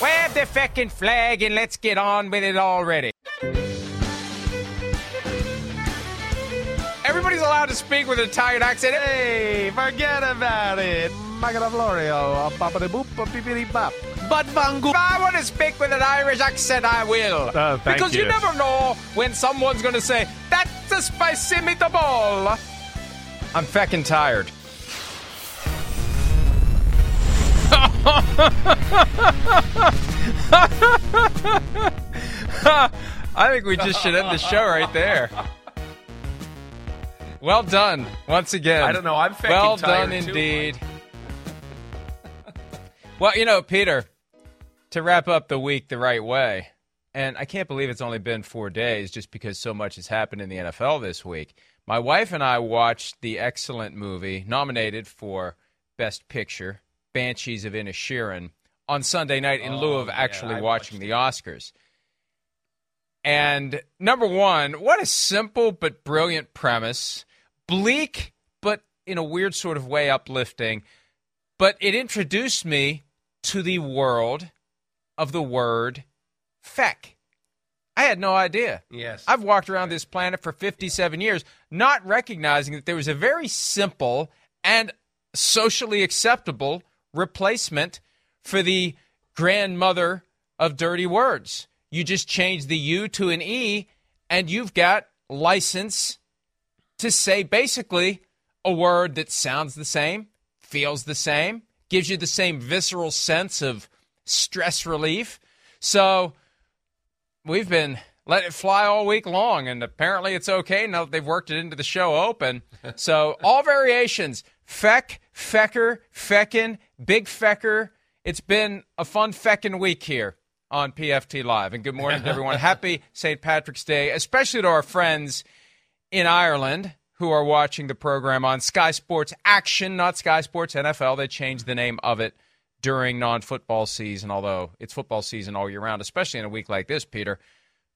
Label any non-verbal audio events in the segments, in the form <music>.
Wave the feckin' flag and let's get on with it already. Everybody's allowed to speak with an Italian accent. Hey, forget about it. A papa de boop, pippity bop. But Vangu, I want to speak with an Irish accent, I will. Oh, thank because you. you. never know when someone's going to say, that's a spicy meatball. I'm feckin' tired. I think we just should end the show right there. Well done once again. I don't know. I'm well done too, indeed. well, you know, Peter, to wrap up the week the right way, and I can't believe it's only been four days just because so much has happened in the NFL this week. My wife and I watched the excellent movie nominated for Best Picture, Banshees of Inisherin, on Sunday night in lieu Oh, of actually I watching the Oscars. And number one, what a simple but brilliant premise. Bleak, but in a weird sort of way uplifting. But it introduced me to the world of the word feck. I had no idea. Yes. I've walked around this planet for 57 years, not recognizing that there was a very simple and socially acceptable replacement for the grandmother of dirty words. You just change the U to an E, and you've got license to say basically a word that sounds the same, feels the same, gives you the same visceral sense of stress relief. So we've been let it fly all week long, and apparently it's okay now that they've worked it into the show open. So all variations: feck, fecker, feckin, big fecker. It's been a fun feckin' week here on PFT Live, and good morning to everyone. <laughs> Happy St. Patrick's Day, especially to our friends in Ireland who are watching the program on Sky Sports Action, not Sky Sports NFL. They changed the name of it during non football season, although it's football season all year round, especially in a week like this, Peter.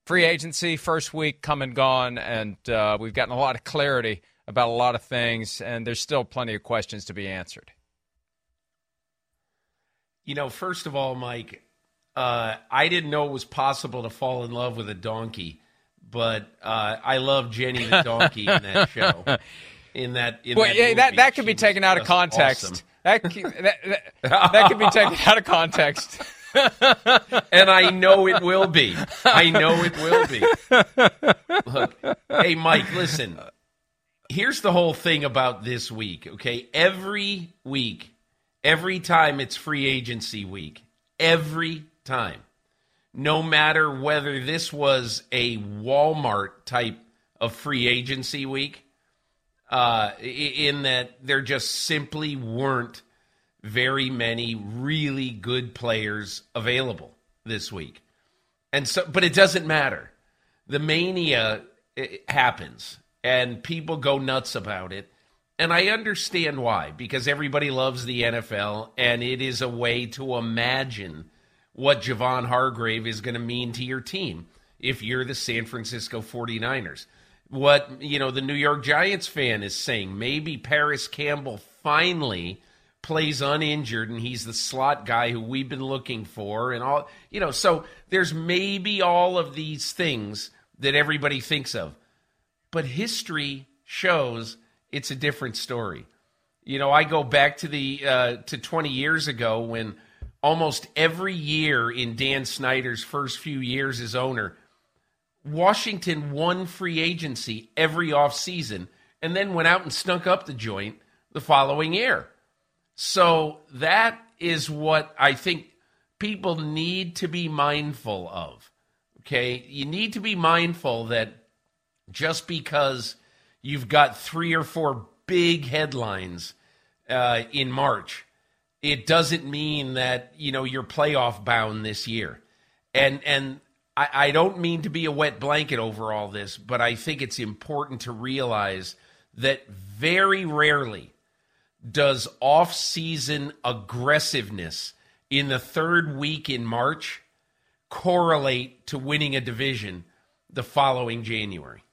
Free agency, first week come and gone, and uh, we've gotten a lot of clarity about a lot of things, and there's still plenty of questions to be answered. You know, first of all, Mike, uh, I didn't know it was possible to fall in love with a donkey, but uh, I love Jenny the donkey in that show. In that, in Well, that, yeah, that that could be taken out of context. awesome. That, that, that that could be taken out of context. <laughs> and I know it will be. I know it will be. Look, hey, Mike, listen. Here's the whole thing about this week, okay? Every week, every time it's free agency week, every time, no matter whether this was a Walmart type of free agency week, uh, in that there just simply weren't very many really good players available this week. And so but it doesn't matter. The mania happens and people go nuts about it. And I understand why because everybody loves the NFL and it is a way to imagine what Javon Hargrave is going to mean to your team if you're the San Francisco 49ers. What, you know, the New York Giants fan is saying, maybe Parris Campbell finally plays uninjured and he's the slot guy who we've been looking for and all you know so there's maybe all of these things that everybody thinks of but history shows it's a different story you know i go back to the uh, to 20 years ago when almost every year in dan snyder's first few years as owner washington won free agency every offseason and then went out and stunk up the joint the following year so that is what I think people need to be mindful of. Okay? You need to be mindful that just because you've got three or four big headlines uh, in March, it doesn't mean that you know you're playoff bound this year. And and I, I don't mean to be a wet blanket over all this, but I think it's important to realize that very rarely does off-season aggressiveness in the third week in March correlate to winning a division the following January.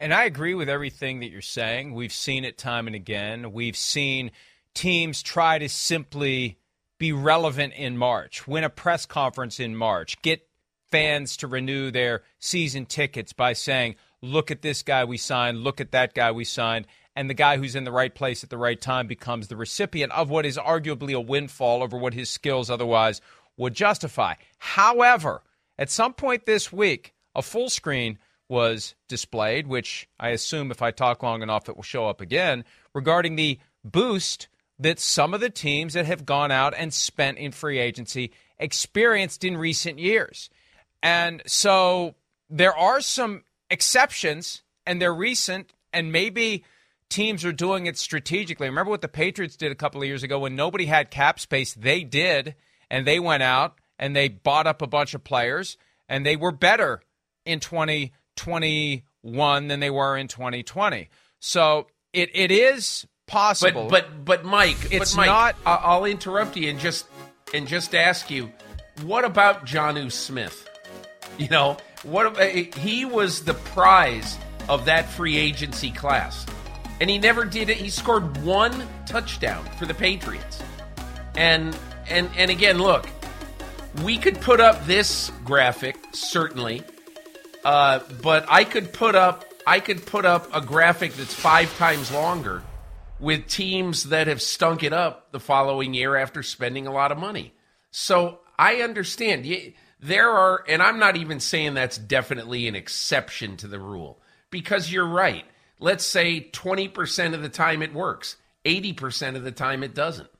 And I agree with everything that you're saying. We've seen it time and again. We've seen teams try to simply be relevant in March, win a press conference in March, get fans to renew their season tickets by saying, look at this guy we signed, look at that guy we signed, and the guy who's in the right place at the right time becomes the recipient of what is arguably a windfall over what his skills otherwise would justify. However, at some point this week, a full screen was displayed, which I assume if I talk long enough, it will show up again, regarding the boost that some of the teams that have gone out and spent in free agency experienced in recent years. And so there are some exceptions, and they're recent, and maybe teams are doing it strategically. Remember what the Patriots did a couple of years ago when nobody had cap space? They did, and they went out and they bought up a bunch of players, and they were better in 2021 than they were in 2020. So it, it is possible. But but but Mike, it's but Mike, not. I'll interrupt you and just and just ask you, what about Jonnu Smith? You know, what eh, he was the prize of that free agency class. And he never did it. He scored one touchdown for the Patriots. And and and again, look, we could put up this graphic certainly, uh, but I could put up I could put up a graphic that's five times longer with teams that have stunk it up the following year after spending a lot of money. So I understand. There are, and I'm not even saying that's definitely an exception to the rule because you're right. Let's say 20% of the time it works, 80% of the time it doesn't.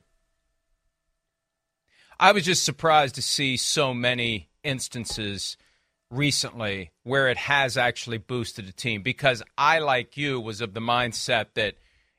I was just surprised to see so many instances recently where it has actually boosted a team because I, like you, was of the mindset that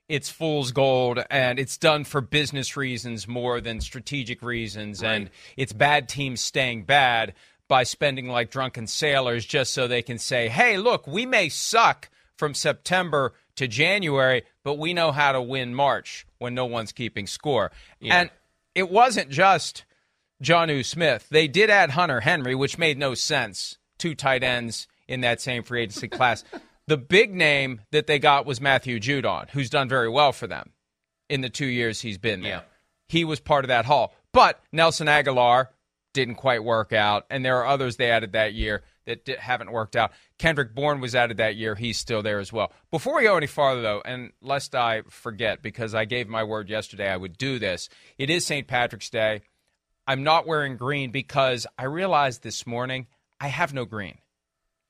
it's fool's gold and it's done for business reasons more than strategic reasons right. and it's bad teams staying bad by spending like drunken sailors just so they can say, hey, look, we may suck from September to January, but we know how to win March when no one's keeping score. Yeah. And it wasn't just Jonnu Smith. They did add Hunter Henry, which made no sense. Two tight ends in that same free agency class. The big name that they got was Matthew Judon, who's done very well for them in the two years he's been there. Yeah. He was part of that haul. But Nelson Agholor didn't quite work out, and there are others they added that year that haven't worked out. Kendrick Bourne was added that year. He's still there as well. Before we go any farther, though, and lest I forget, because I gave my word yesterday I would do this, it is St. Patrick's Day. I'm not wearing green because I realized this morning I have no green.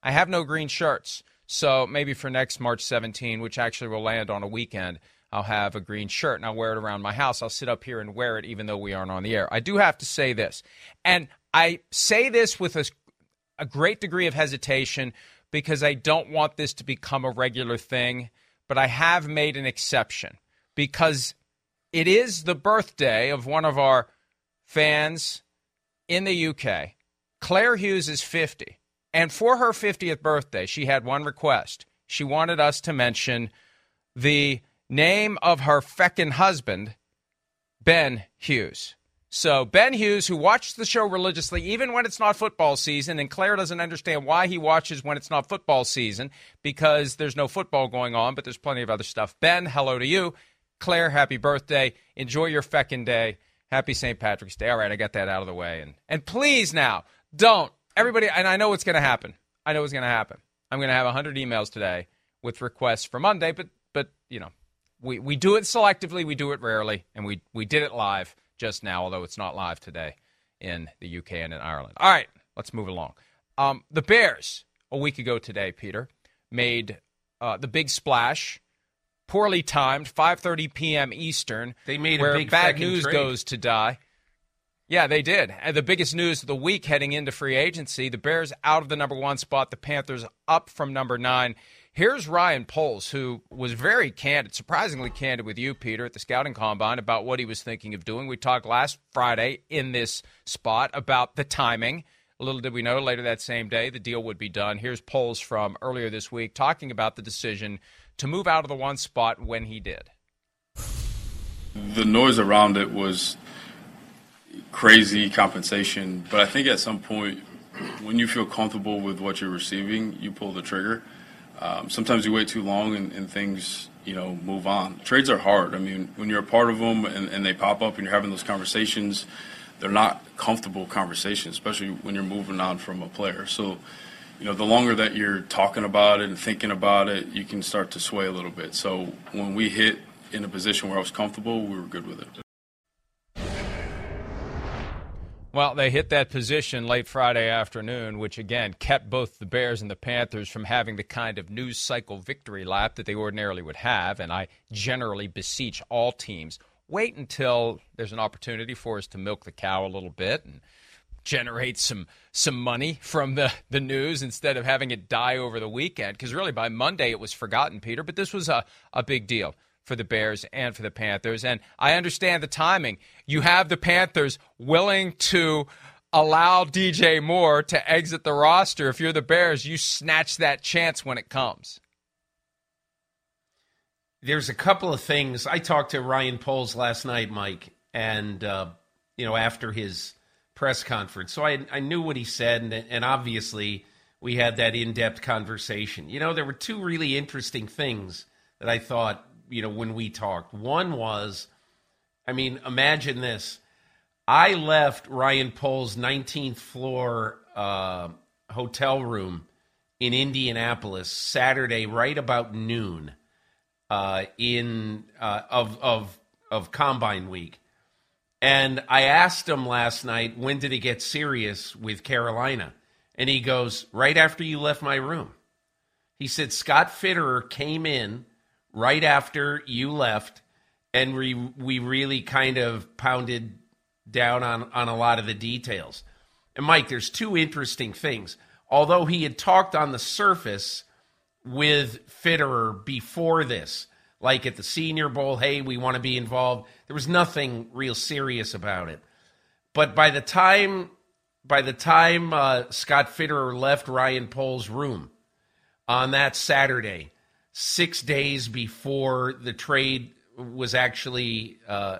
I have no green shirts. So maybe for next March 17, which actually will land on a weekend, I'll have a green shirt and I'll wear it around my house. I'll sit up here and wear it even though we aren't on the air. I do have to say this, and I say this with a, a great degree of hesitation because I don't want this to become a regular thing, but I have made an exception because it is the birthday of one of our fans in the UK. Claire Hughes is 50. And for her 50th birthday, she had one request. She wanted us to mention the name of her feckin' husband, Ben Hughes. So, Ben Hughes, who watches the show religiously, even when it's not football season, and Claire doesn't understand why he watches when it's not football season because there's no football going on, but there's plenty of other stuff. Ben, hello to you. Claire, happy birthday. Enjoy your feckin' day. Happy St. Patrick's Day. All right, I got that out of the way. And, and please now, don't everybody, and I know what's going to happen. I know what's going to happen. I'm going to have 100 emails today with requests for Monday, but but you know, we we do it selectively, we do it rarely, and we we did it live just now, although it's not live today in the UK and in Ireland. All right, let's move along. Um, the Bears a week ago today, Peter made uh, the big splash. Poorly timed, 5:30 p.m. Eastern. They made where bad news trade. goes to die. Yeah, they did. And the biggest news of the week heading into free agency the Bears out of the number one spot, the Panthers up from number nine. Here's Ryan Poles, who was very candid, surprisingly candid with you, Peter, at the scouting combine about what he was thinking of doing. We talked last Friday in this spot about the timing. Little did we know later that same day the deal would be done. Here's Poles from earlier this week talking about the decision to move out of the one spot when he did. The noise around it was crazy compensation, but I think at some point, when you feel comfortable with what you're receiving, you pull the trigger. um, sometimes you wait too long and, and, things, you know, move on. Trades are hard. I mean, when you're a part of them and, and they pop up and you're having those conversations, they're not comfortable conversations, especially when you're moving on from a player. So, you know, the longer that you're talking about it and thinking about it, you can start to sway a little bit. So when we hit in a position where I was comfortable, we were good with it. Well, they hit that position late Friday afternoon, which again kept both the Bears and the Panthers from having the kind of news cycle victory lap that they ordinarily would have. And I generally beseech all teams wait until there's an opportunity for us to milk the cow a little bit and generate some some money from the the news instead of having it die over the weekend. Because really, by Monday it was forgotten, Peter. But this was a, a big deal for the Bears and for the Panthers. And I understand the timing. You have the Panthers willing to allow DJ Moore to exit the roster. If you're the Bears, you snatch that chance when it comes. There's a couple of things. I talked to Ryan Poles last night, Mike, and uh, you know after his press conference, so I I knew what he said, and, and obviously we had that in-depth conversation. You know, there were two really interesting things that I thought you know, when we talked. One was, I mean, imagine this. I left Ryan Poles' 19th floor uh, hotel room in Indianapolis Saturday, right about noon, uh, in uh, of of of Combine Week, and I asked him last night when did it get serious with Carolina, and he goes right after you left my room. He said Scott Fitterer came in right after you left, and we we really kind of pounded down on on a lot of the details. And Mike, there's two interesting things. Although he had talked on the surface with Fitterer before this, like at the Senior Bowl, hey, we want to be involved. There was nothing real serious about it. But by the time by the time uh, Scott Fitterer left Ryan Poles' room on that Saturday, six days before the trade was actually, uh,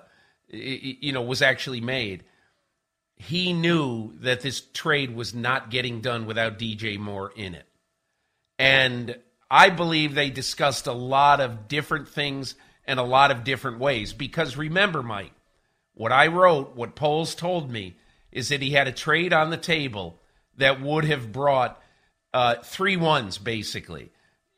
you know, was actually made. He knew that this trade was not getting done without DJ Moore in it. And I believe they discussed a lot of different things and a lot of different ways. Because remember, Mike, what I wrote, what Poles told me, is that he had a trade on the table that would have brought uh, three ones, basically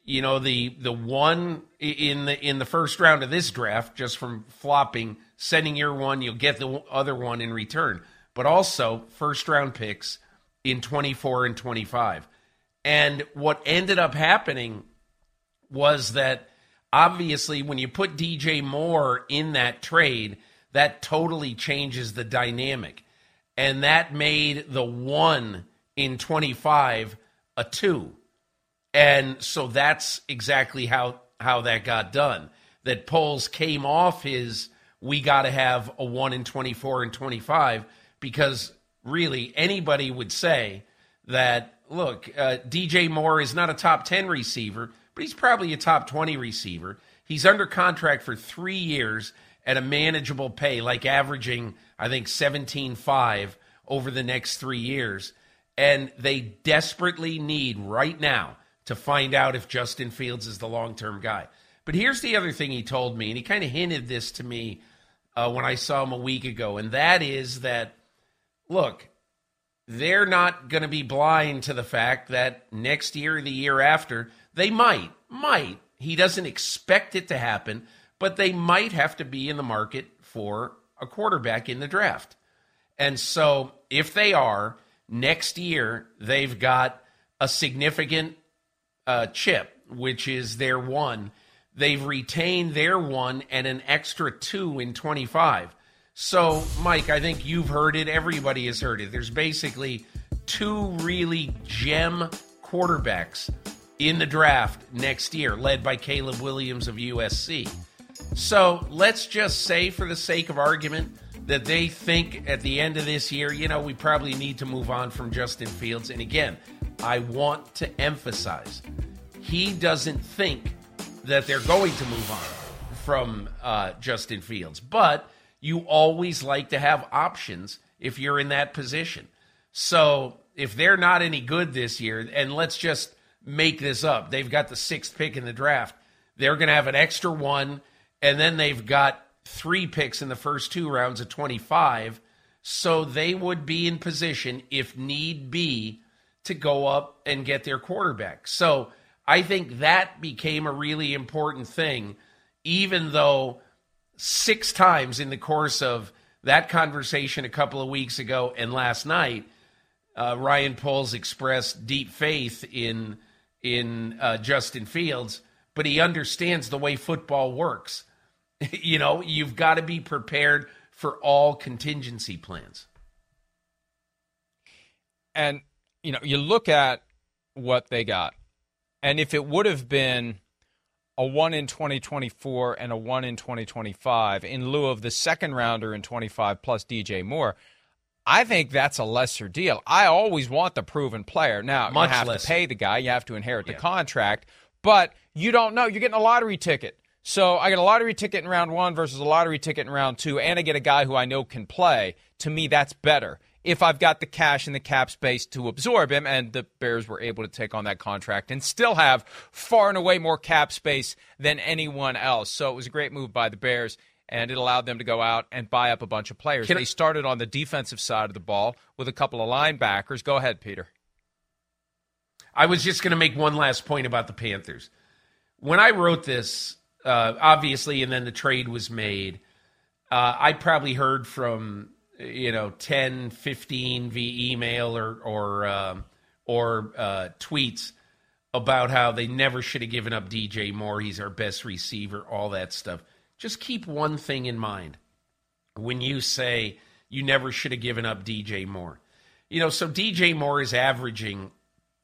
you know the the one in the in the first round of this draft just from flopping sending your one you'll get the other one in return. But also first round picks in 24 and 25 and what ended up happening was that obviously when you put DJ Moore in that trade that totally changes the dynamic. And that made the 1 in 25 a 2 and so that's exactly how how that got done. That Poles came off his we got to have a 1 in 24 and 25 because really anybody would say that look, uh, DJ Moore is not a top 10 receiver, but he's probably a top 20 receiver. He's under contract for 3 years at a manageable pay like averaging I think 17.5 over the next 3 years and they desperately need right now to find out if Justin Fields is the long term guy. But here's the other thing he told me, and he kind of hinted this to me uh, when I saw him a week ago, and that is that, look, they're not going to be blind to the fact that next year or the year after, they might, might, he doesn't expect it to happen, but they might have to be in the market for a quarterback in the draft. And so if they are, next year, they've got a significant uh, chip, which is their one. They've retained their one and an extra two in 25. So, Mike, I think you've heard it. Everybody has heard it. There's basically two really gem quarterbacks in the draft next year, led by Caleb Williams of USC. So let's just say, for the sake of argument, that they think at the end of this year, you know, we probably need to move on from Justin Fields. And again, I want to emphasize he doesn't think that they're going to move on from uh, Justin Fields. But you always like to have options if you're in that position. So if they're not any good this year, and let's just make this up. They've got the sixth pick in the draft. They're going to have an extra one, and then they've got three picks in the first two rounds of 25. So they would be in position, if need be, to go up and get their quarterback. So I think that became a really important thing, even though six times in the course of that conversation a couple of weeks ago and last night, uh, Ryan Poles expressed deep faith in in uh, Justin Fields, but he understands the way football works. <laughs> you know, you've got to be prepared for all contingency plans. And you know, you look at what they got, and if it would have been a one in 2024 and a one in 2025 in lieu of the second rounder in 25 plus DJ Moore, I think that's a lesser deal. I always want the proven player. Now, Much you have lesser. to pay the guy, you have to inherit the Yeah. contract, but you don't know. You're getting a lottery ticket. So I get a lottery ticket in round one versus a lottery ticket in round two, and I get a guy who I know can play. To me, that's better if I've got the cash and the cap space to absorb him. And the Bears were able to take on that contract and still have far and away more cap space than anyone else. So it was a great move by the Bears. And it allowed them to go out and buy up a bunch of players. Can I- they started on the defensive side of the ball with a couple of linebackers. Go ahead, Peter. I was just going to make one last point about the Panthers. When I wrote this, uh, obviously, and then the trade was made, uh, I probably heard from you know 10, 15 via email or or um, or uh, tweets about how they never should have given up DJ Moore. He's our best receiver, all that stuff. Just keep one thing in mind when you say you never should have given up DJ Moore. You know, so DJ Moore is averaging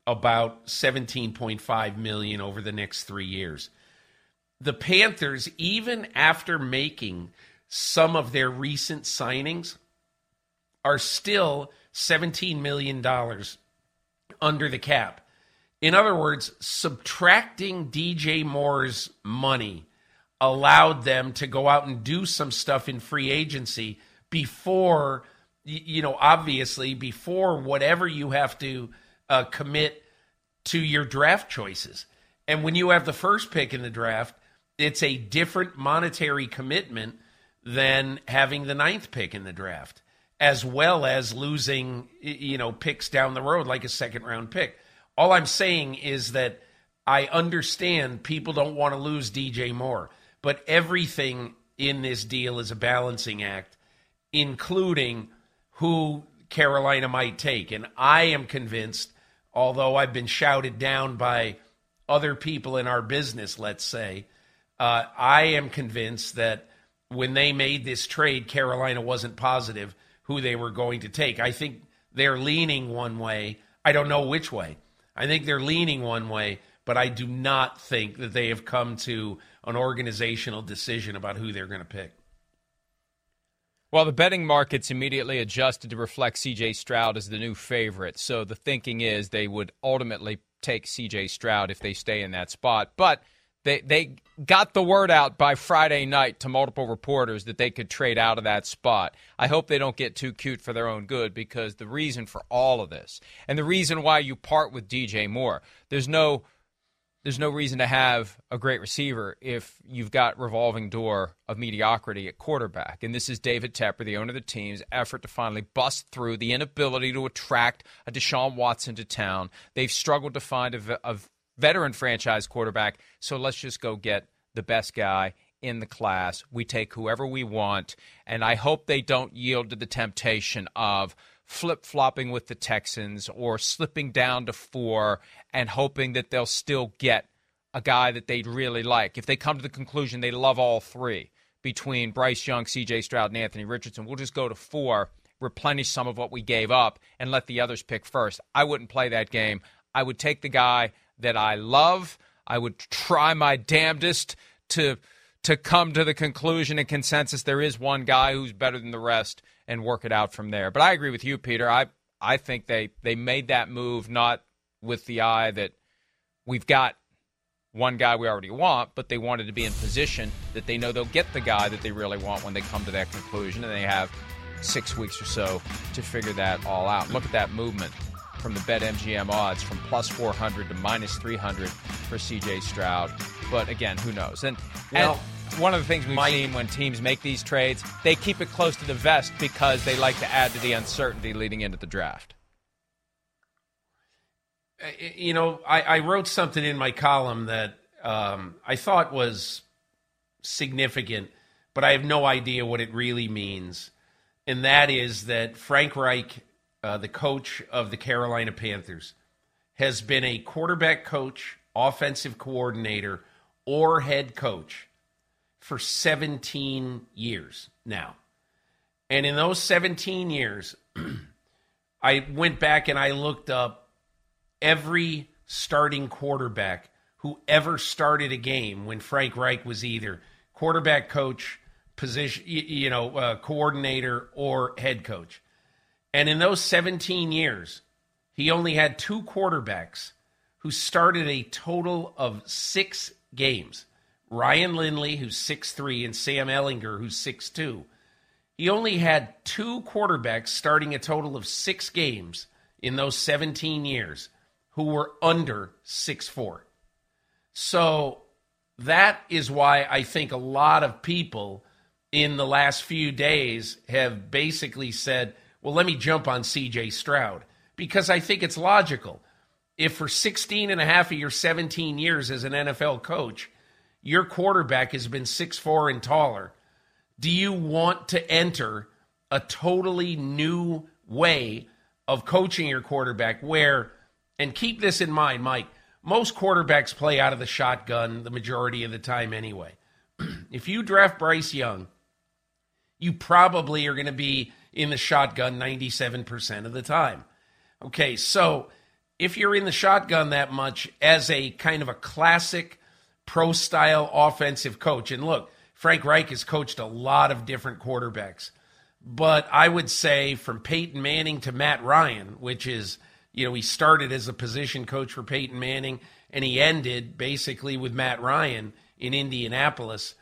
about 17.5 million over the next 3 years. The Panthers even after making some of their recent signings are still 17 million dollars under the cap. In other words, subtracting DJ Moore's money allowed them to go out and do some stuff in free agency before, you know, obviously before whatever you have to uh, commit to your draft choices. And when you have the first pick in the draft, it's a different monetary commitment than having the ninth pick in the draft, as well as losing, you know, picks down the road like a second round pick. All I'm saying is that I understand people don't want to lose DJ Moore, but everything in this deal is a balancing act, including who Carolina might take. And I am convinced, although I've been shouted down by other people in our business, let's say, uh, I am convinced that when they made this trade, Carolina wasn't positive who they were going to take. I think they're leaning one way. I don't know which way. I think they're leaning one way, but I do not think that they have come to an organizational decision about who they're going to pick. Well, the betting markets immediately adjusted to reflect CJ Stroud as the new favorite. So the thinking is they would ultimately take CJ Stroud if they stay in that spot. But they they got the word out by Friday night to multiple reporters that they could trade out of that spot. I hope they don't get too cute for their own good because the reason for all of this and the reason why you part with DJ Moore, there's no there's no reason to have a great receiver if you've got revolving door of mediocrity at quarterback. And this is David Tepper, the owner of the team's effort to finally bust through the inability to attract a Deshaun Watson to town. They've struggled to find a, a veteran franchise quarterback, so let's just go get the best guy in the class. We take whoever we want, and I hope they don't yield to the temptation of flip flopping with the Texans or slipping down to four and hoping that they'll still get a guy that they'd really like. If they come to the conclusion they love all three between Bryce Young, CJ Stroud, and Anthony Richardson, we'll just go to four, replenish some of what we gave up, and let the others pick first. I wouldn't play that game. I would take the guy that I love. I would try my damnedest to to come to the conclusion and consensus there is one guy who's better than the rest and work it out from there. But I agree with you, Peter. I I think they they made that move not with the eye that we've got one guy we already want, but they wanted to be in position that they know they'll get the guy that they really want when they come to that conclusion, and they have six weeks or so to figure that all out. Look at that movement from the BetMGM odds from plus 400 to minus 300 for CJ Stroud. But again, who knows? And, and one of the things we've Mike- seen when teams make these trades, they keep it close to the vest because they like to add to the uncertainty leading into the draft. Uh, you know, I, I wrote something in my column that um, I thought was significant, but I have no idea what it really means. And that is that Frank Reich, uh, the coach of the Carolina Panthers, has been a quarterback coach, offensive coordinator, or head coach for 17 years now. And in those 17 years, <clears throat> I went back and I looked up every starting quarterback who ever started a game when Frank Reich was either quarterback coach, position, you know, uh, coordinator, or head coach. And in those 17 years, he only had two quarterbacks who started a total of six games. Ryan Lindley, who's 6'3, and Sam Ehlinger, who's 6'2. He only had two quarterbacks starting a total of six games in those 17 years who were under 6'4. So that is why I think a lot of people in the last few days have basically said, well, let me jump on CJ Stroud because I think it's logical. If for 16 and a half of your 17 years as an NFL coach, your quarterback has been 6'4 and taller, do you want to enter a totally new way of coaching your quarterback where, and keep this in mind, Mike, most quarterbacks play out of the shotgun the majority of the time anyway. <clears throat> if you draft Bryce Young, you probably are going to be in the shotgun 97% of the time. Okay, so if you're in the shotgun that much as a kind of a classic pro style offensive coach, and look, Frank Reich has coached a lot of different quarterbacks, but I would say from Peyton Manning to Matt Ryan, which is, you know, he started as a position coach for Peyton Manning and he ended basically with Matt Ryan in Indianapolis.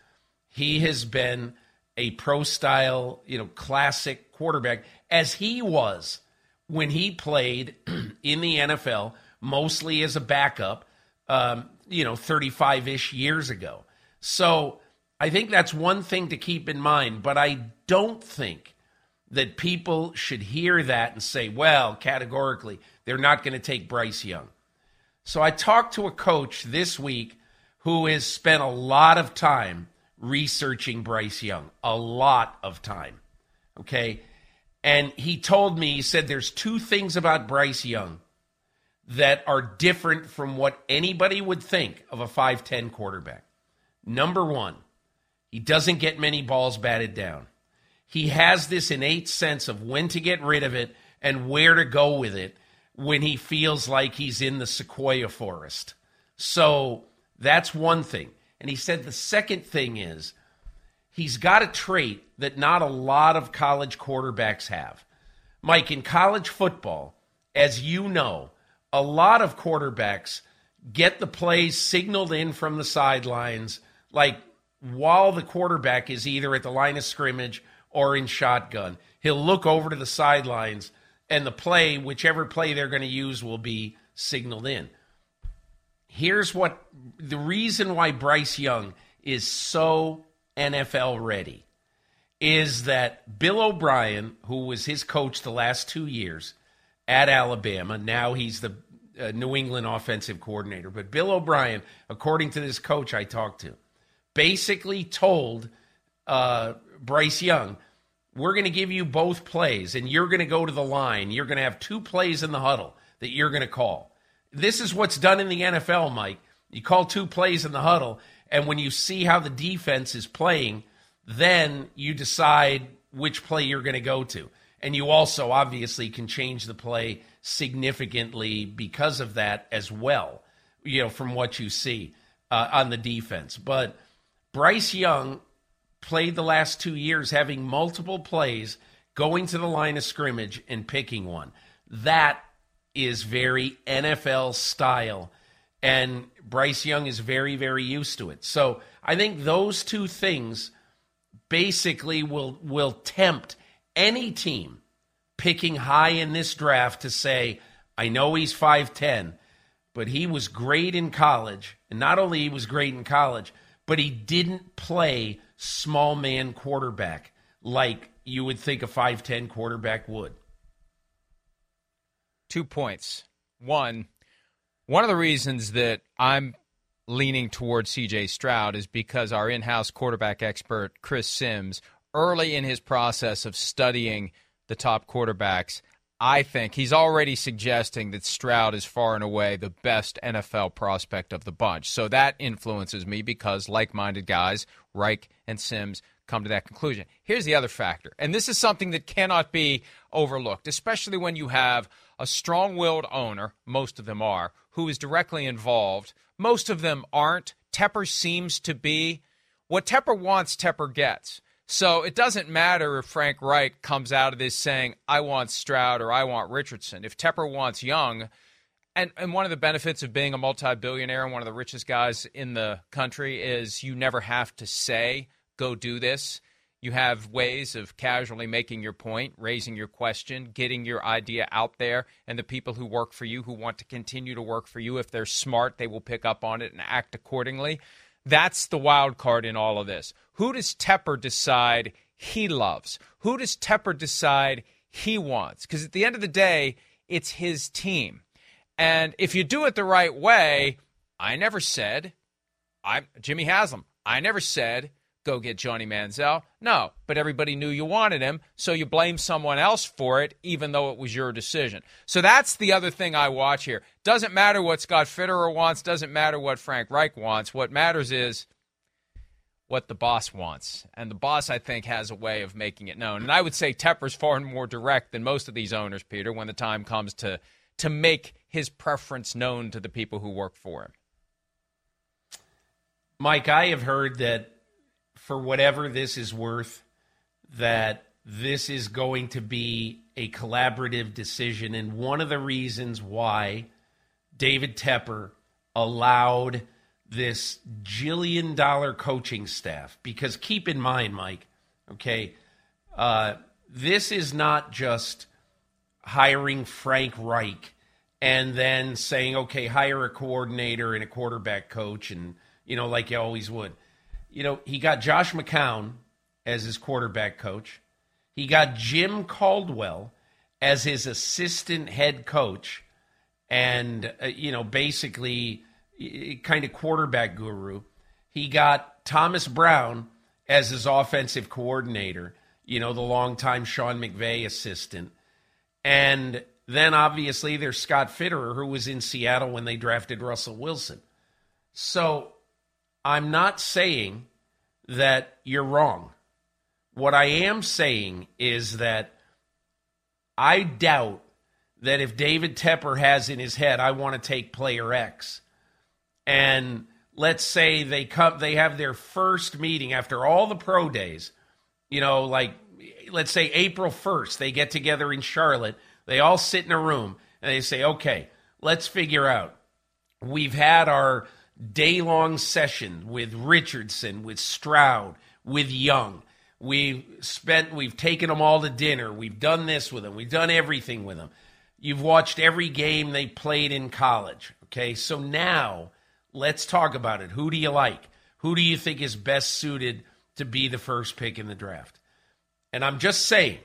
He has been a pro style, you know, classic quarterback as he was when he played <clears throat> in the NFL, mostly as a backup, um, you know, 35 ish years ago. So I think that's one thing to keep in mind, but I don't think that people should hear that and say, well, categorically, they're not going to take Bryce Young. So I talked to a coach this week who has spent a lot of time researching Bryce Young, a lot of time. Okay. And he told me, he said, there's two things about Bryce Young that are different from what anybody would think of a 5'10 quarterback. Number one, he doesn't get many balls batted down. He has this innate sense of when to get rid of it and where to go with it when he feels like he's in the sequoia forest. So that's one thing. And he said the second thing is he's got a trait that not a lot of college quarterbacks have. Mike, in college football, as you know, a lot of quarterbacks get the plays signaled in from the sidelines, like while the quarterback is either at the line of scrimmage or in shotgun. He'll look over to the sidelines, and the play, whichever play they're going to use, will be signaled in. Here's what the reason why Bryce Young is so NFL ready is that Bill O'Brien, who was his coach the last two years at Alabama, now he's the uh, New England offensive coordinator. But Bill O'Brien, according to this coach I talked to, basically told uh, Bryce Young, we're going to give you both plays, and you're going to go to the line. You're going to have two plays in the huddle that you're going to call. This is what's done in the NFL, Mike. You call two plays in the huddle, and when you see how the defense is playing, then you decide which play you're going to go to. And you also obviously can change the play significantly because of that as well, you know, from what you see uh, on the defense. But Bryce Young played the last two years having multiple plays, going to the line of scrimmage and picking one. That is very NFL style. And Bryce Young is very, very used to it. So I think those two things basically will will tempt any team picking high in this draft to say, I know he's 5'10, but he was great in college. And not only he was great in college, but he didn't play small man quarterback like you would think a 5'10 quarterback would. Two points. One, one of the reasons that I'm leaning towards CJ Stroud is because our in house quarterback expert, Chris Sims, early in his process of studying the top quarterbacks, I think he's already suggesting that Stroud is far and away the best NFL prospect of the bunch. So that influences me because like minded guys, Reich and Sims, come to that conclusion. Here's the other factor, and this is something that cannot be overlooked, especially when you have a strong willed owner, most of them are, who is directly involved. Most of them aren't. Tepper seems to be. What Tepper wants, Tepper gets. So it doesn't matter if Frank Reich comes out of this saying, I want Stroud or I want Richardson. If Tepper wants Young, and, and one of the benefits of being a multi billionaire and one of the richest guys in the country is you never have to say, go do this. You have ways of casually making your point, raising your question, getting your idea out there, and the people who work for you, who want to continue to work for you, if they're smart, they will pick up on it and act accordingly. That's the wild card in all of this. Who does Tepper decide he loves? Who does Tepper decide he wants? Because at the end of the day, it's his team. And if you do it the right way, I never said, I'm Jimmy Haslam. I never said go get Johnny Manziel. No, but everybody knew you wanted him, so you blame someone else for it, even though it was your decision. So that's the other thing I watch here. Doesn't matter what Scott Fitterer wants, doesn't matter what Frank Reich wants. What matters is what the boss wants. And the boss, I think, has a way of making it known. And I would say Tepper's far more direct than most of these owners, Peter, when the time comes to to make his preference known to the people who work for him. Mike, I have heard that for whatever this is worth, that this is going to be a collaborative decision. And one of the reasons why David Tepper allowed this jillion dollar coaching staff, because keep in mind, Mike, okay, uh, this is not just hiring Frank Reich and then saying, okay, hire a coordinator and a quarterback coach, and, you know, like you always would you know, he got Josh McCown as his quarterback coach. He got Jim Caldwell as his assistant head coach and, uh, you know, basically kind of quarterback guru. He got Thomas Brown as his offensive coordinator, you know, the longtime Sean McVay assistant. And then obviously there's Scott Fitterer, who was in Seattle when they drafted Russell Wilson. So I'm not saying that you're wrong. What I am saying is that I doubt that if David Tepper has in his head, I want to take player X, and let's say they come, they have their first meeting after all the pro days, you know, like let's say April 1st, they get together in Charlotte, they all sit in a room and they say, okay, let's figure out. We've had our day long session with Richardson, with Stroud, with Young. We've spent, we've taken them all to dinner. We've done this with them. We've done everything with them. You've watched every game they played in college. Okay, so now let's talk about it. Who do you like? Who do you think is best suited to be the first pick in the draft? And I'm just saying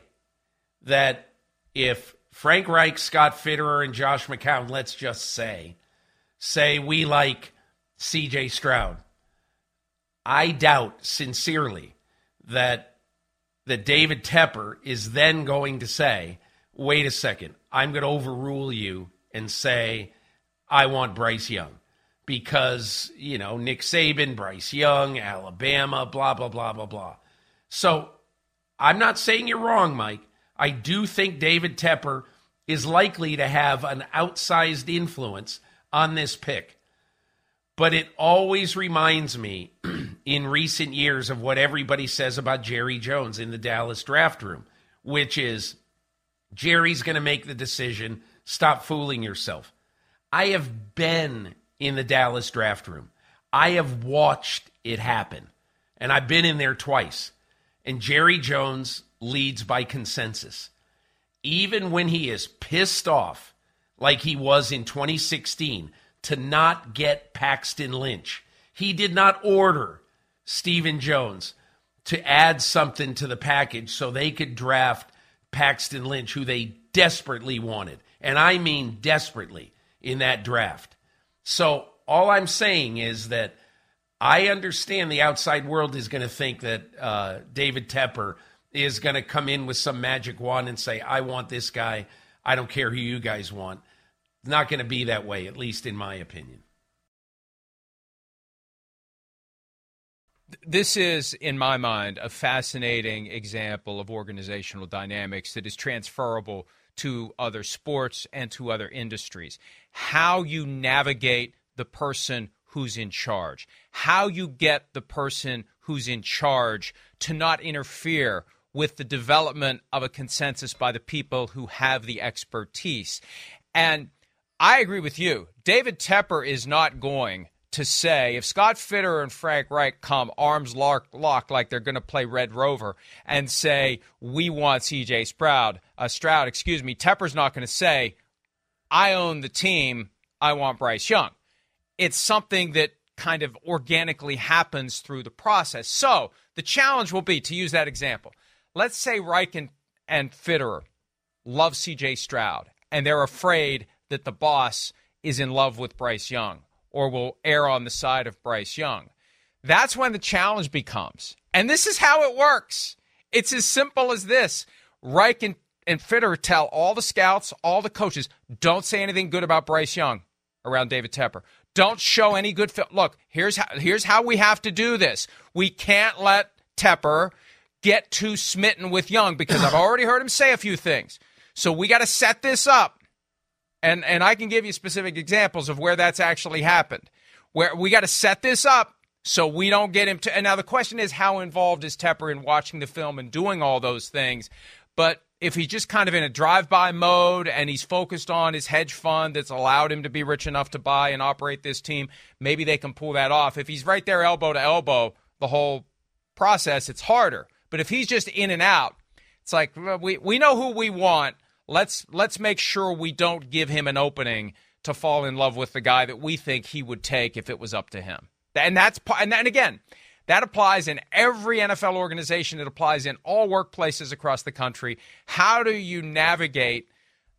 that if Frank Reich, Scott Fitterer, and Josh McCown, let's just say, say we like CJ Stroud. I doubt sincerely that that David Tepper is then going to say, "Wait a second, I'm going to overrule you and say I want Bryce Young." Because, you know, Nick Saban, Bryce Young, Alabama, blah blah blah blah blah. So, I'm not saying you're wrong, Mike. I do think David Tepper is likely to have an outsized influence on this pick. But it always reminds me <clears throat> in recent years of what everybody says about Jerry Jones in the Dallas draft room, which is Jerry's going to make the decision. Stop fooling yourself. I have been in the Dallas draft room. I have watched it happen. And I've been in there twice. And Jerry Jones leads by consensus. Even when he is pissed off, like he was in 2016 to not get Paxton Lynch. He did not order Stephen Jones to add something to the package so they could draft Paxton Lynch, who they desperately wanted. And I mean desperately in that draft. So all I'm saying is that I understand the outside world is going to think that uh, David Tepper is going to come in with some magic wand and say, I want this guy. I don't care who you guys want. It's not going to be that way, at least in my opinion. This is, in my mind, a fascinating example of organizational dynamics that is transferable to other sports and to other industries. How you navigate the person who's in charge, how you get the person who's in charge to not interfere with the development of a consensus by the people who have the expertise. And I agree with you. David Tepper is not going to say if Scott Fitterer and Frank Reich come arms locked, lock like they're going to play Red Rover and say we want C.J. Stroud, uh, Stroud, excuse me, Tepper's not going to say I own the team, I want Bryce Young. It's something that kind of organically happens through the process. So the challenge will be to use that example. Let's say Reich and, and Fitterer love C.J. Stroud and they're afraid that the boss is in love with Bryce Young or will err on the side of Bryce Young. That's when the challenge becomes. And this is how it works. It's as simple as this. Reich and, and Fitterer tell all the scouts, all the coaches, don't say anything good about Bryce Young around David Tepper. Don't show any good. Look, here's how, here's how we have to do this. We can't let Tepper get too smitten with Young because I've already heard him say a few things. So we got to set this up and and I can give you specific examples of where that's actually happened. Where we got to set this up so we don't get him to. And now the question is, how involved is Tepper in watching the film and doing all those things? But if he's just kind of in a drive-by mode and he's focused on his hedge fund that's allowed him to be rich enough to buy and operate this team, maybe they can pull that off. If he's right there elbow to elbow the whole process, it's harder. But if he's just in and out, it's like we we know who we want Let's let's make sure we don't give him an opening to fall in love with the guy that we think he would take if it was up to him. And that's and, and again, that applies in every NFL organization. It applies in all workplaces across the country. How do you navigate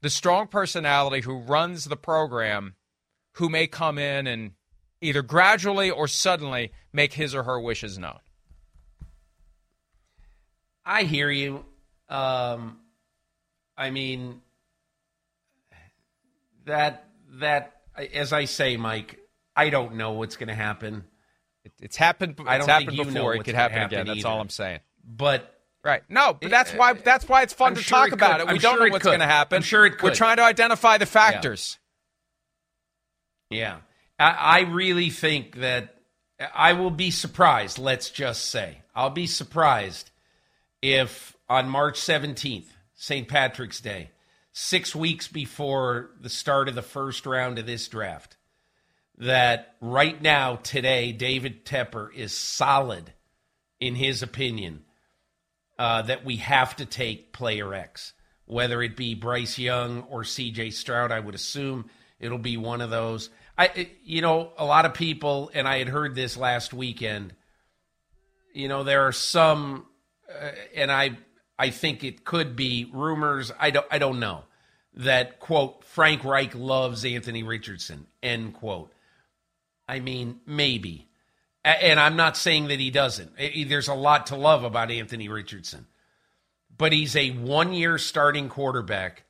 the strong personality who runs the program, who may come in and either gradually or suddenly make his or her wishes known? I hear you. Um, I mean, that that as I say, Mike, I don't know what's going to happen. It, it's happened. It's I don't happened before. It could happen, happen again. Either. That's all I'm saying. But Right. No, but that's eh, why eh, that's why it's fun I'm to sure talk about it. We I'm don't sure know what's going to happen. I'm sure it could. We're trying to identify the factors. Yeah. yeah. I, I really think that I will be surprised, let's just say. I'll be surprised if on March 17th St. Patrick's Day, six weeks before the start of the first round of this draft, that right now, today, David Tepper is solid in his opinion uh, that we have to take player X, whether it be Bryce Young or CJ Stroud. I would assume it'll be one of those. I, you know, a lot of people, and I had heard this last weekend. You know, there are some, uh, and I I think it could be rumors. I don't. I don't know that quote Frank Reich loves Anthony Richardson end quote. I mean, maybe, and I'm not saying that he doesn't. There's a lot to love about Anthony Richardson, but he's a one-year starting quarterback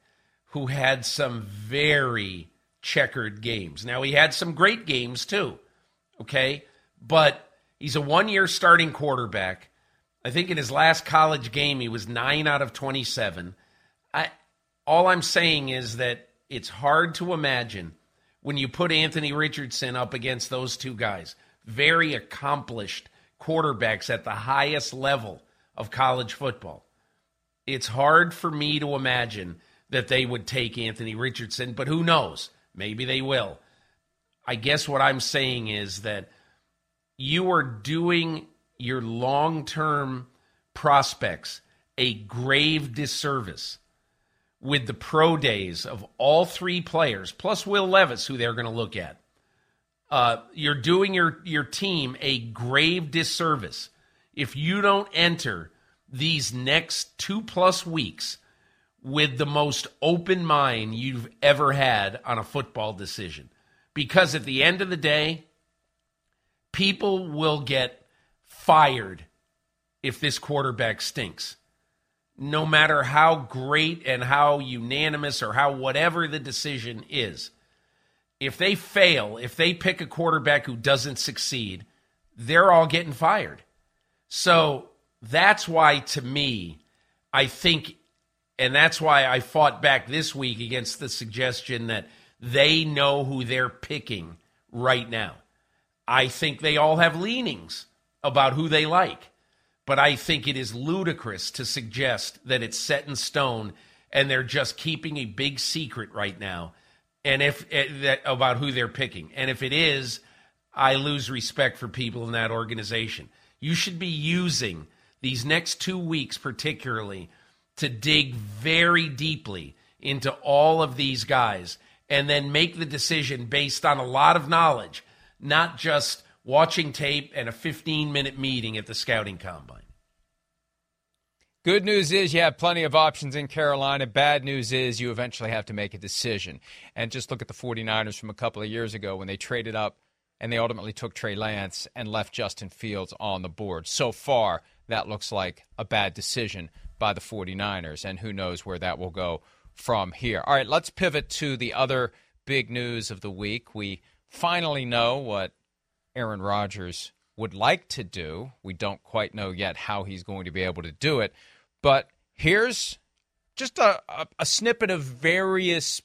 who had some very checkered games. Now he had some great games too, okay, but he's a one-year starting quarterback I think in his last college game, he was nine out of 27. I, all I'm saying is that it's hard to imagine when you put Anthony Richardson up against those two guys, very accomplished quarterbacks at the highest level of college football. It's hard for me to imagine that they would take Anthony Richardson, but who knows? Maybe they will. I guess what I'm saying is that you are doing your long term prospects a grave disservice with the pro days of all three players, plus Will Levis, who they're going to look at, uh, you're doing your, your team a grave disservice if you don't enter these next two plus weeks with the most open mind you've ever had on a football decision. Because at the end of the day, people will get fired if this quarterback stinks. No matter how great and how unanimous or how whatever the decision is. If they fail, if they pick a quarterback who doesn't succeed, they're all getting fired. So that's why, to me, I think, and that's why I fought back this week against the suggestion that they know who they're picking right now. I think they all have leanings about who they like, but I think it is ludicrous to suggest that it's set in stone and they're just keeping a big secret right now and if eh, that about who they're picking. And if it is, I lose respect for people in that organization. You should be using these next 2 weeks particularly to dig very deeply into all of these guys and then make the decision based on a lot of knowledge, not just watching tape and a 15 minute meeting at the scouting combine. Good news is you have plenty of options in Carolina. Bad news is you eventually have to make a decision. And just look at the 49ers from a couple of years ago when they traded up and they ultimately took Trey Lance and left Justin Fields on the board. So far, that looks like a bad decision by the 49ers, and who knows where that will go from here. All right, let's pivot to the other big news of the week. We finally know what Aaron Rodgers would like to do. We don't quite know yet how he's going to be able to do it. But here's just a, a, a snippet of various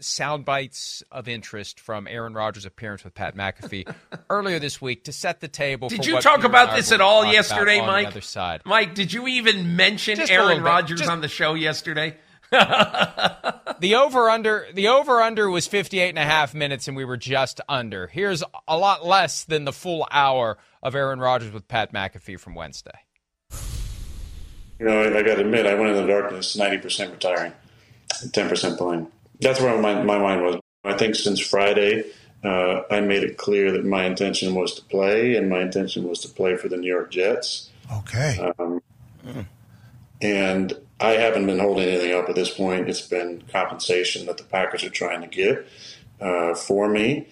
sound bites of interest from Aaron Rodgers' appearance with Pat McAfee <laughs> earlier this week to set the table. Did you talk about this at all yesterday, Mike? Mike, did you even mention Just Aaron Rodgers Just, on the show yesterday? <laughs> the over under the over under was 58 and a half minutes and we were just under. Here's a lot less than the full hour of Aaron Rodgers with Pat McAfee from Wednesday. You know, I, I got to admit, I went in the darkness 90% retiring, 10% playing. That's where my, my mind was. I think since Friday, uh, I made it clear that my intention was to play, and my intention was to play for the New York Jets. Okay. Um, mm. And I haven't been holding anything up at this point. It's been compensation that the Packers are trying to get uh, for me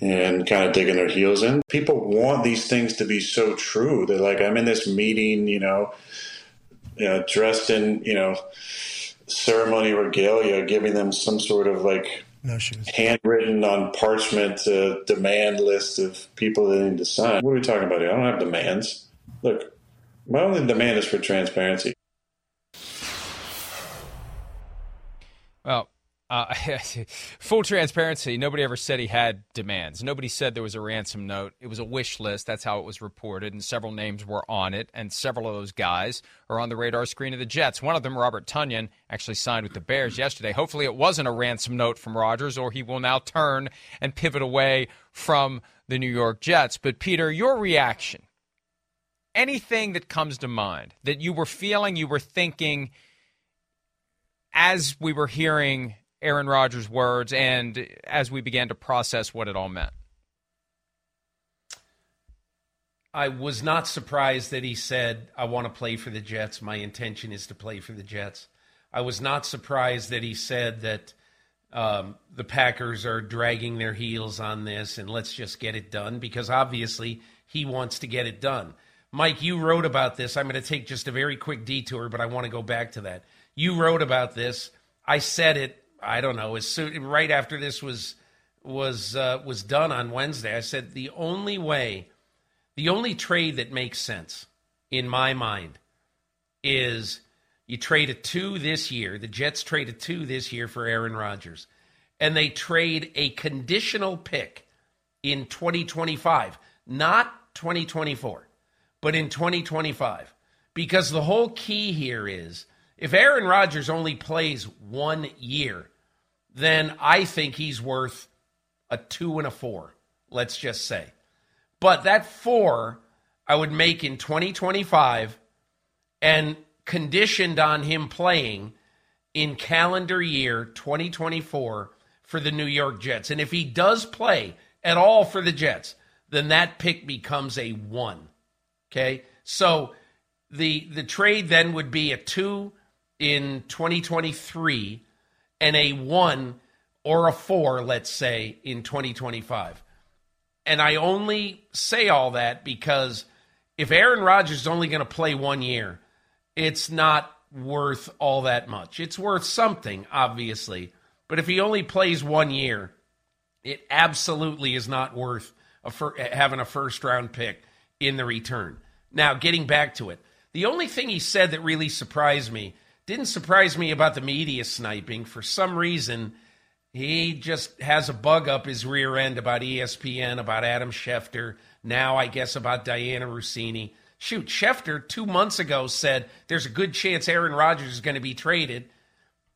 and kind of digging their heels in. People want these things to be so true. They're like, I'm in this meeting, you know, you know dressed in, you know, ceremony regalia, giving them some sort of like no shoes. handwritten on parchment uh, demand list of people they need to sign. What are we talking about here? I don't have demands. Look, my only demand is for transparency. Well, uh, <laughs> full transparency, nobody ever said he had demands. Nobody said there was a ransom note. It was a wish list. That's how it was reported, and several names were on it. And several of those guys are on the radar screen of the Jets. One of them, Robert Tonyan, actually signed with the Bears yesterday. Hopefully, it wasn't a ransom note from Rodgers, or he will now turn and pivot away from the New York Jets. But, Peter, your reaction anything that comes to mind that you were feeling, you were thinking as we were hearing Aaron Rodgers' words and as we began to process what it all meant? I was not surprised that he said, I want to play for the Jets. My intention is to play for the Jets. I was not surprised that he said that um, the Packers are dragging their heels on this and let's just get it done because obviously he wants to get it done. Mike, you wrote about this. I'm going to take just a very quick detour, but I want to go back to that. You wrote about this. I said it I don't know, as soon right after this was was uh, was done on Wednesday, I said the only way, the only trade that makes sense in my mind is you trade a two this year. The Jets trade a two this year for Aaron Rodgers, and they trade a conditional pick in 2025, not 2024, but in 2025, because the whole key here is if Aaron Rodgers only plays one year, then I think he's worth a two and a four, let's just say. But that four I would make in 2025 and conditioned on him playing in calendar year 2024 for the New York Jets. And if he does play at all for the Jets, then that pick becomes a 1. Okay? So the the trade then would be a 2 in 2023 and a 1 or a 4 let's say in 2025. And I only say all that because if Aaron Rodgers is only going to play 1 year, it's not worth all that much. It's worth something obviously, but if he only plays 1 year, it absolutely is not worth a fir- having a first round pick in the return. Now, getting back to it, the only thing he said that really surprised me didn't surprise me about the media sniping. For some reason, he just has a bug up his rear end about ESPN, about Adam Schefter, now I guess about Dianna Russini. Shoot, Schefter two months ago said there's a good chance Aaron Rodgers is going to be traded.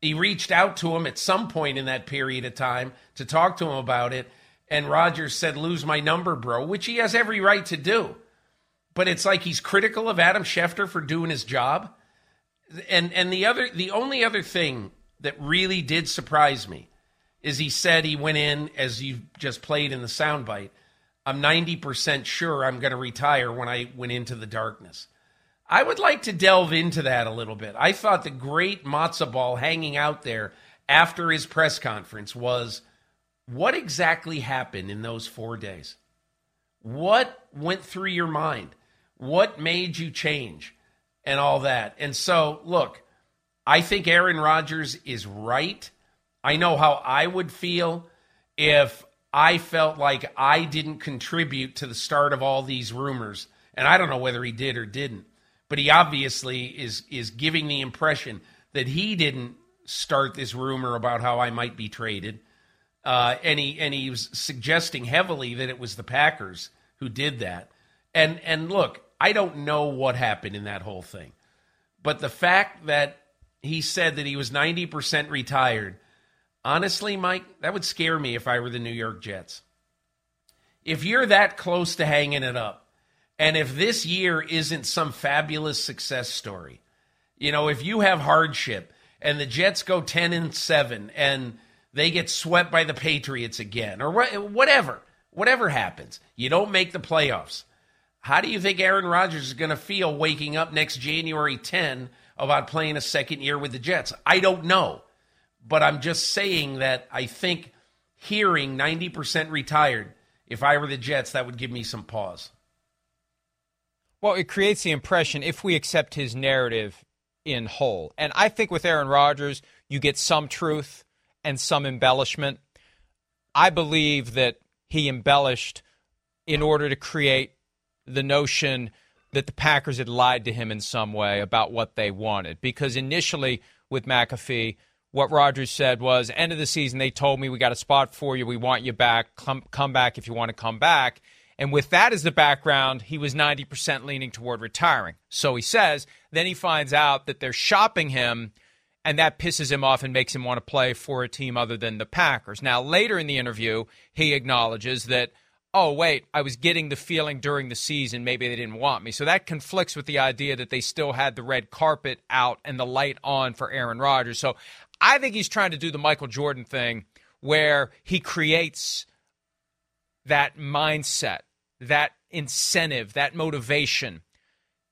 He reached out to him at some point in that period of time to talk to him about it. And Rodgers said, lose my number, bro, which he has every right to do. But it's like he's critical of Adam Schefter for doing his job. And and the other the only other thing that really did surprise me is he said he went in as you just played in the soundbite. I'm 90% sure I'm going to retire when I went into the darkness. I would like to delve into that a little bit. I thought the great matzo ball hanging out there after his press conference was what exactly happened in those four days? What went through your mind? What made you change and all that? And so, look, I think Aaron Rodgers is right. I know how I would feel if I felt like I didn't contribute to the start of all these rumors. And I don't know whether he did or didn't, but he obviously is is giving the impression that he didn't start this rumor about how I might be traded. Uh, and he and he was suggesting heavily that it was the Packers who did that. And and look, I don't know what happened in that whole thing, but the fact that he said that he was ninety percent retired Honestly, Mike, that would scare me if I were the New York Jets. If you're that close to hanging it up, and if this year isn't some fabulous success story, you know, if you have hardship and the Jets go 10 and 7 and they get swept by the Patriots again or whatever, whatever happens, you don't make the playoffs. How do you think Aaron Rodgers is going to feel waking up next January 10 about playing a second year with the Jets? I don't know. But I'm just saying that I think hearing 90% retired, if I were the Jets, that would give me some pause. Well, it creates the impression if we accept his narrative in whole. And I think with Aaron Rodgers, you get some truth and some embellishment. I believe that he embellished in order to create the notion that the Packers had lied to him in some way about what they wanted. Because initially with McAfee, what Rodgers said was, end of the season, they told me we got a spot for you. We want you back. Come, come back if you want to come back. And with that as the background, he was 90% leaning toward retiring. So he says, then he finds out that they're shopping him, and that pisses him off and makes him want to play for a team other than the Packers. Now, later in the interview, he acknowledges that, oh, wait, I was getting the feeling during the season maybe they didn't want me. So that conflicts with the idea that they still had the red carpet out and the light on for Aaron Rodgers. So I think he's trying to do the Michael Jordan thing where he creates that mindset, that incentive, that motivation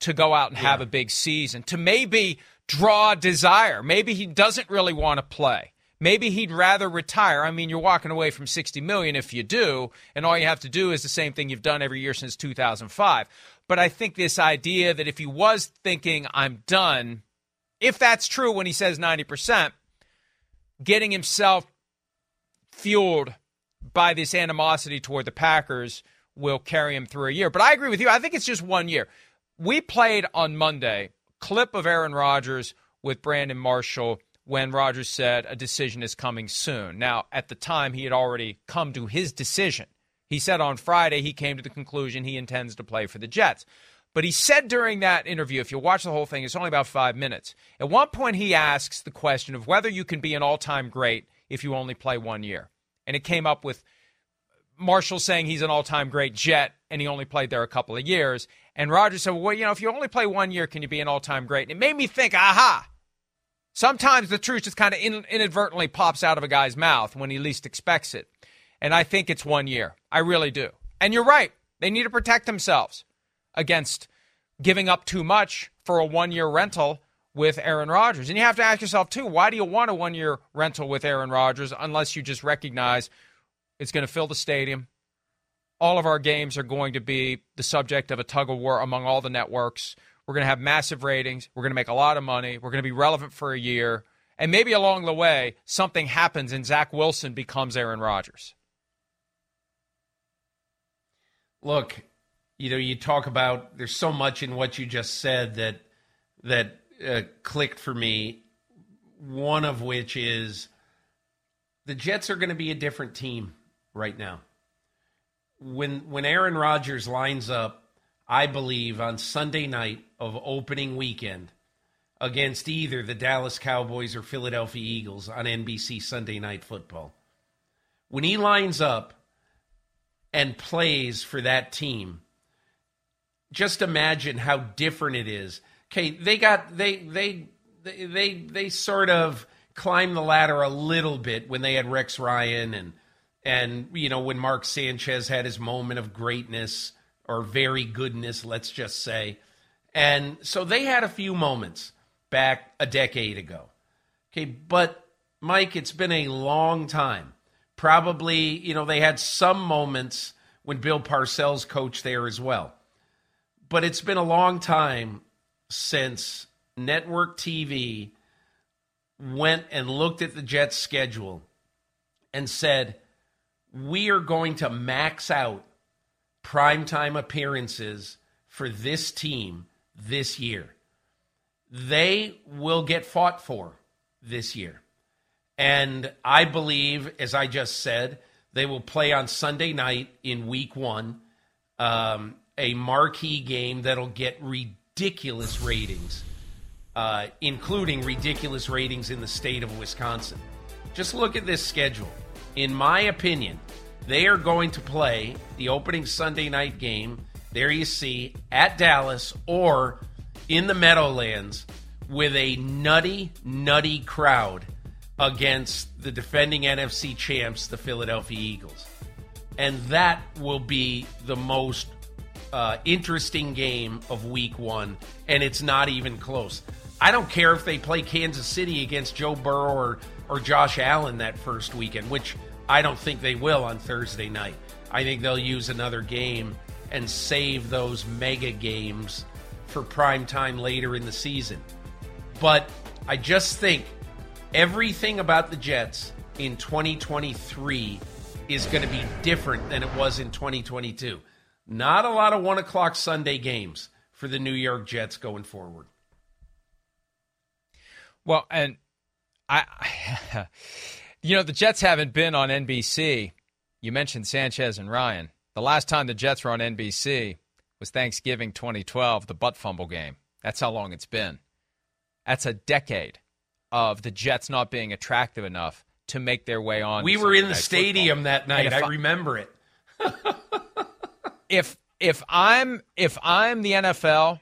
to go out and yeah. have a big season, to maybe draw desire. Maybe he doesn't really want to play. Maybe he'd rather retire. I mean, you're walking away from 60 million if you do, and all you have to do is the same thing you've done every year since 2005. But I think this idea that if he was thinking I'm done, if that's true when he says 90%, getting himself fueled by this animosity toward the Packers will carry him through a year. But I agree with you. I think it's just one year. We played on Monday clip of Aaron Rodgers with Brandon Marshall when Rodgers said a decision is coming soon. Now, at the time, he had already come to his decision. He said on Friday he came to the conclusion he intends to play for the Jets. But he said during that interview, if you watch the whole thing, it's only about five minutes. At one point, he asks the question of whether you can be an all time great if you only play one year. And it came up with Marshall saying he's an all time great Jet and he only played there a couple of years. And Rodgers said, well, you know, if you only play one year, can you be an all time great? And it made me think, aha, Sometimes the truth just kind of in, inadvertently pops out of a guy's mouth when he least expects it. And I think it's one year. I really do. And you're right. They need to protect themselves against giving up too much for a one year rental with Aaron Rodgers. And you have to ask yourself, too, why do you want a one year rental with Aaron Rodgers unless you just recognize it's going to fill the stadium? All of our games are going to be the subject of a tug of war among all the networks. We're going to have massive ratings. We're going to make a lot of money. We're going to be relevant for a year. And maybe along the way, something happens and Zach Wilson becomes Aaron Rodgers. Look, you know, you talk about there's so much in what you just said that that uh, clicked for me. One of which is the Jets are going to be a different team right now. When when Aaron Rodgers lines up, I believe on Sunday night of opening weekend against either the Dallas Cowboys or Philadelphia Eagles on NBC Sunday Night Football. When he lines up and plays for that team, just imagine how different it is. Okay, they got they they they they, sort of climbed the ladder a little bit when they had Rex Ryan and and you know when Mark Sanchez had his moment of greatness or very goodness, let's just say. And so they had a few moments back a decade ago. Okay, but Mike, it's been a long time. Probably, you know, they had some moments when Bill Parcells coached there as well. But it's been a long time since network TV went and looked at the Jets schedule and said, we are going to max out primetime appearances for this team this year. They will get fought for this year. And I believe, as I just said, they will play on Sunday night in week one, um, a marquee game that'll get ridiculous ratings, uh, including ridiculous ratings in the state of Wisconsin. Just look at this schedule. In my opinion, they are going to play the opening Sunday night game. There you see at Dallas or in the Meadowlands with a nutty, nutty crowd against the defending NFC champs, the Philadelphia Eagles. And that will be the most uh, interesting game of week one, and it's not even close. I don't care if they play Kansas City against Joe Burrow or, or Josh Allen that first weekend, which I don't think they will on Thursday night. I think they'll use another game and save those mega games for prime time later in the season. But I just think everything about the Jets in 2023 is going to be different than it was in 2022. Not a lot of one o'clock Sunday games for the New York Jets going forward. Well, and I. <laughs> You know, the Jets haven't been on NBC. You mentioned Sanchez and Ryan. The last time the Jets were on NBC was Thanksgiving 2012, the butt fumble game. That's how long it's been. That's a decade of the Jets not being attractive enough to make their way on. We were in the stadium that night. I, I remember it. if if I'm if I'm the NFL,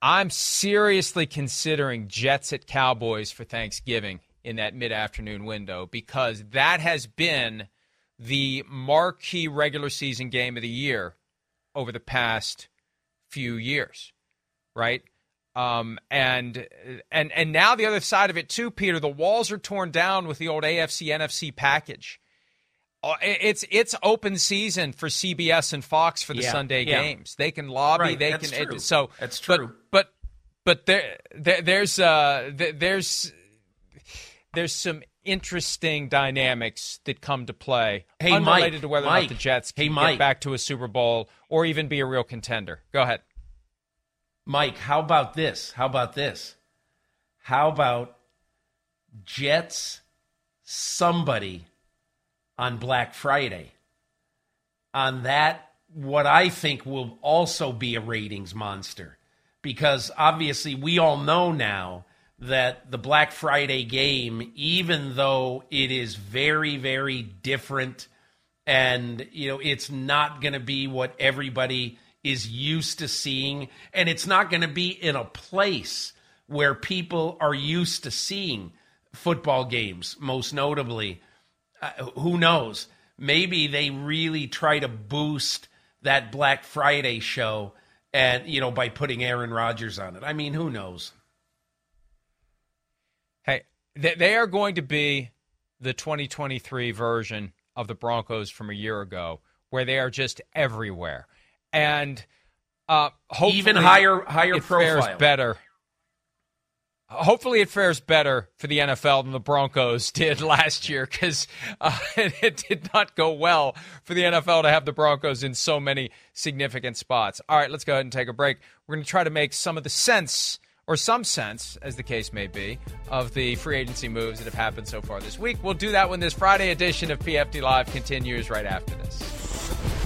I'm seriously considering Jets at Cowboys for Thanksgiving in that mid afternoon window because that has been the marquee regular season game of the year over the past few years, right? Um, and and and now the other side of it too, Peter. The walls are torn down with the old AFC NFC package. Uh, it's it's open season for CBS and Fox for the yeah, Sunday yeah. games. They can lobby. Right, they that's can. True. So that's true. But but, but there, there there's uh there's there's some interesting dynamics that come to play, hey, unrelated Mike, to whether Mike, or not the Jets can hey, Mike. get back to a Super Bowl or even be a real contender. Go ahead, Mike. How about this? How about this? How about Jets? Somebody on Black Friday. On that, what I think will also be a ratings monster, because obviously we all know now that the Black Friday game, even though it is very, very different and, you know, it's not going to be what everybody is used to seeing, and it's not going to be in a place where people are used to seeing football games, most notably. Uh, who knows? Maybe they really try to boost that Black Friday show and you know by putting Aaron Rodgers on it. I mean, who knows? Hey, they are going to be the 2023 version of the Broncos from a year ago, where they are just everywhere, and uh, even higher higher it profile, fares better. Hopefully, it fares better for the NFL than the Broncos <laughs> did last year because uh, <laughs> it did not go well for the NFL to have the Broncos in so many significant spots. All right, let's go ahead and take a break. We're going to try to make some of the sense, or some sense, as the case may be, of the free agency moves that have happened so far this week. We'll do that when this Friday edition of PFT Live continues right after this.